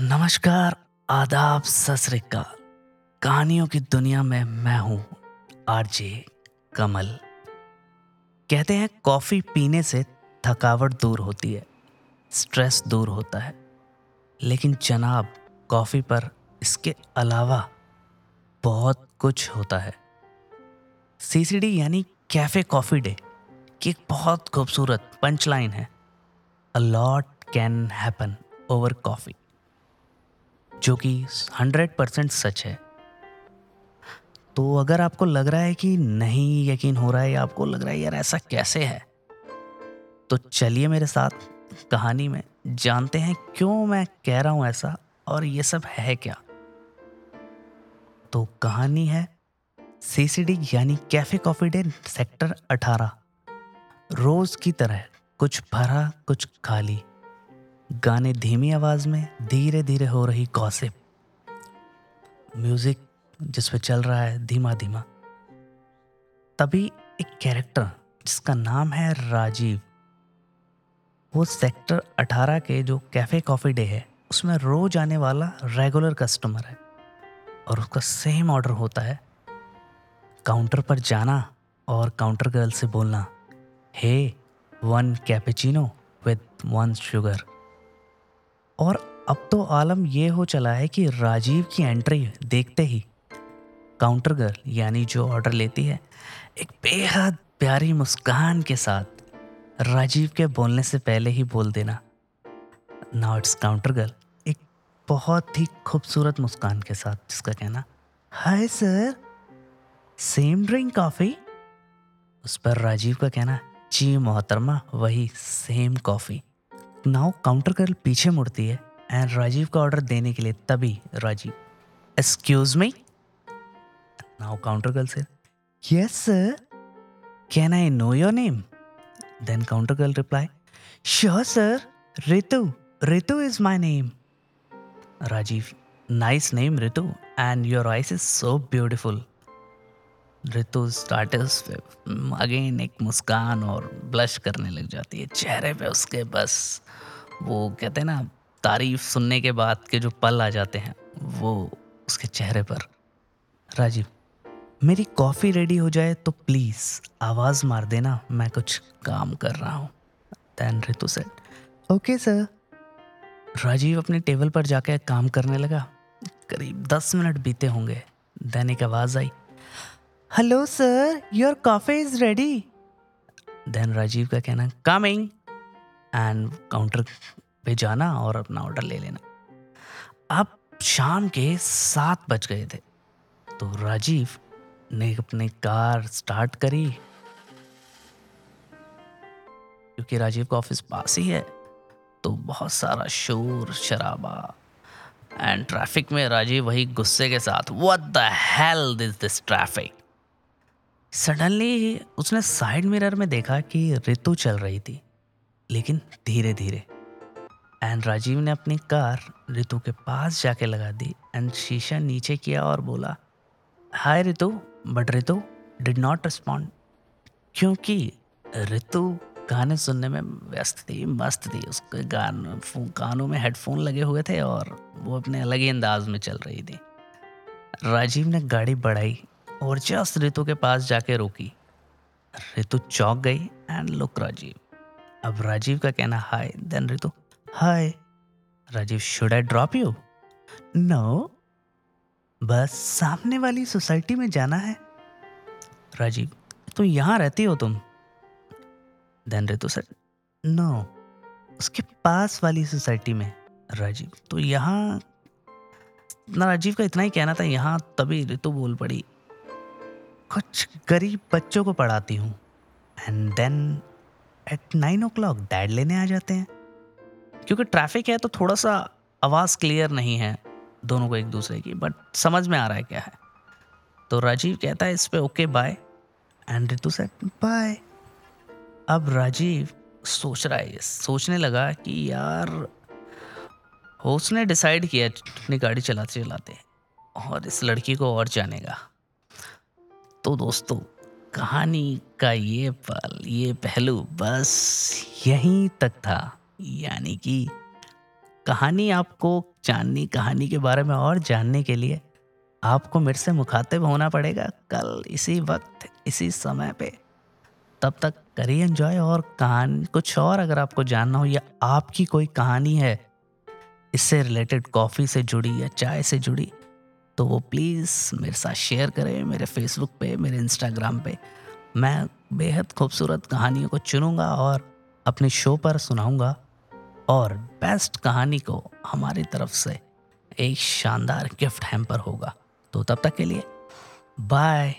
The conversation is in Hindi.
नमस्कार, आदाब सत श्री कहानियों की दुनिया में मैं हूँ आरजे कमल। कहते हैं, कॉफ़ी पीने से थकावट दूर होती है, स्ट्रेस दूर होता है। लेकिन जनाब, कॉफ़ी पर इसके अलावा बहुत कुछ होता है। सीसीडी यानी कैफ़े कॉफ़ी डे, की एक बहुत खूबसूरत पंच लाइन है। A lot can happen over coffee जो कि हंड्रेड परसेंट सच है। तो अगर आपको लग रहा है कि नहीं यकीन हो रहा है, आपको लग रहा है, यार, ऐसा कैसे है? तो चलिए मेरे साथ कहानी में जानते हैं क्यों मैं कह रहा हूँ ऐसा और ये सब है क्या। तो कहानी है सीसीडी यानी कैफ़े कॉफ़ी डे सेक्टर 18 रोज की तरह कुछ भरा, कुछ खाली। गाने धीमी आवाज़ में धीरे धीरे हो रही गॉसिप। म्यूज़िक जिस पे चल रहा है धीमा धीमा। तभी एक कैरेक्टर जिसका नाम है राजीव। वो सेक्टर 18 के जो कैफ़े कॉफ़ी डे है, उसमें रोज आने वाला रेगुलर कस्टमर है। और उसका सेम ऑर्डर होता है, काउंटर पर जाना और काउंटर गर्ल से बोलना, hey, one cappuccino with one sugar. और अब तो आलम ये हो चला है कि राजीव की एंट्री देखते ही काउंटर गर्ल यानी जो ऑर्डर लेती है, एक बेहद प्यारी मुस्कान के साथ राजीव के बोलने से पहले ही बोल देना नाउ इट्स काउंटर गर्ल एक बहुत ही खूबसूरत मुस्कान के साथ जिसका कहना hi sir same drink coffee उस पर राजीव का कहना, जी मोहतरमा, वही same coffee now counter girl पीछे मुड़ती है एंड राजीव का ऑर्डर देने के लिए तभी Rajiv excuse me now counter girl से yes sir can I know your name then counter girl reply sure sir Ritu Ritu is my name Rajiv nice name Ritu and your eyes is so beautiful Ritu starters पे अगेन एक मुस्कान और ब्लश करने लग जाती है चेहरे पे, उसके बस वो कहते हैं ना, तारीफ़ सुनने के बाद के जो पल आ जाते हैं, वो उसके चेहरे पर। राजीव, मेरी कॉफ़ी रेडी हो जाए तो प्लीज़ आवाज़ मार देना, मैं कुछ काम कर रहा हूँ। Then Ritu said okay sir Rajiv अपने टेबल पर जाकर काम करने लगा। करीब दस मिनट बीते होंगे देन एक आवाज़ आई hello sir your coffee is ready then Rajiv का कहना कमिंग एंड काउंटर पे जाना और अपना ऑर्डर ले लेना। अब शाम के सात बज गए थे। तो राजीव ने अपनी कार स्टार्ट करी। क्योंकि राजीव का ऑफ़िस पास ही है तो बहुत सारा शोर, शराबा एंड ट्रैफ़िक में राजीव वही गुस्से के साथ what the hell this this traffic suddenly उसने साइड मिरर में देखा कि ऋतु चल रही थी, लेकिन धीरे धीरे एंड राजीव ने अपनी कार ऋतु के पास जाके लगा दी एंड शीशा नीचे किया और बोला, hi Ritu but Ritu did not respond, क्योंकि ऋतु गाने सुनने में व्यस्त थी, मस्त थी। उसके गान कानों में हेडफोन लगे हुए थे और वो अपने अलग ही अंदाज में चल रही थी। राजीव ने गाड़ी बढ़ाई और जस्ट ऋतु के पास जाके रोकी। रितु चौक गई एंड लुक राजीव। अब राजीव का कहना, hi then Ritu, hi, Rajiv should I drop you no बस सामने वाली सोसाइटी में जाना है। राजीव तो यहाँ रहती हो तुम? देन ऋतु सर नो उसके पास वाली सोसाइटी में? राजीव तो यहाँ राजीव का इतना ही कहना था, यहाँ तभी ऋतु बोल पड़ी। कुछ गरीब बच्चों को पढ़ाती हूँ। And then at nine o'clock dad लेने आ जाते हैं। क्योंकि ट्रैफ़िक है तो थोड़ा सा आवाज़ क्लियर नहीं है दोनों को एक दूसरे की बट समझ में आ रहा है क्या है। तो राजीव कहता है, इस पर ओके बाय एंड रितु से बाय अब राजीव सोच रहा है, सोचने लगा कि यार, उसने डिसाइड किया, अपनी गाड़ी चलाते चलाते और इस लड़की को और जानेगा। तो दोस्तों, कहानी का ये पल, ये पहलू बस यहीं तक था। यानी कि कहानी आपको चांदनी कहानी के बारे में और जानने के लिए आपको मेरे से मुखातिब होना पड़ेगा कल इसी वक्त, इसी समय पे। तब तक करिए एंजॉय और कहानी, कुछ और अगर आपको जानना हो या आपकी कोई कहानी है, इससे रिलेटेड कॉफ़ी से जुड़ी या चाय से जुड़ी तो वो प्लीज़ मेरे साथ शेयर करें, मेरे फेसबुक पे, मेरे इंस्टाग्राम पे। मैं बेहद खूबसूरत कहानियों को चुनूँगा और अपने शो पर सुनाऊँगा और बेस्ट कहानी को हमारी तरफ़ से एक शानदार गिफ्ट हैम्पर होगा। तो तब तक के लिए बाय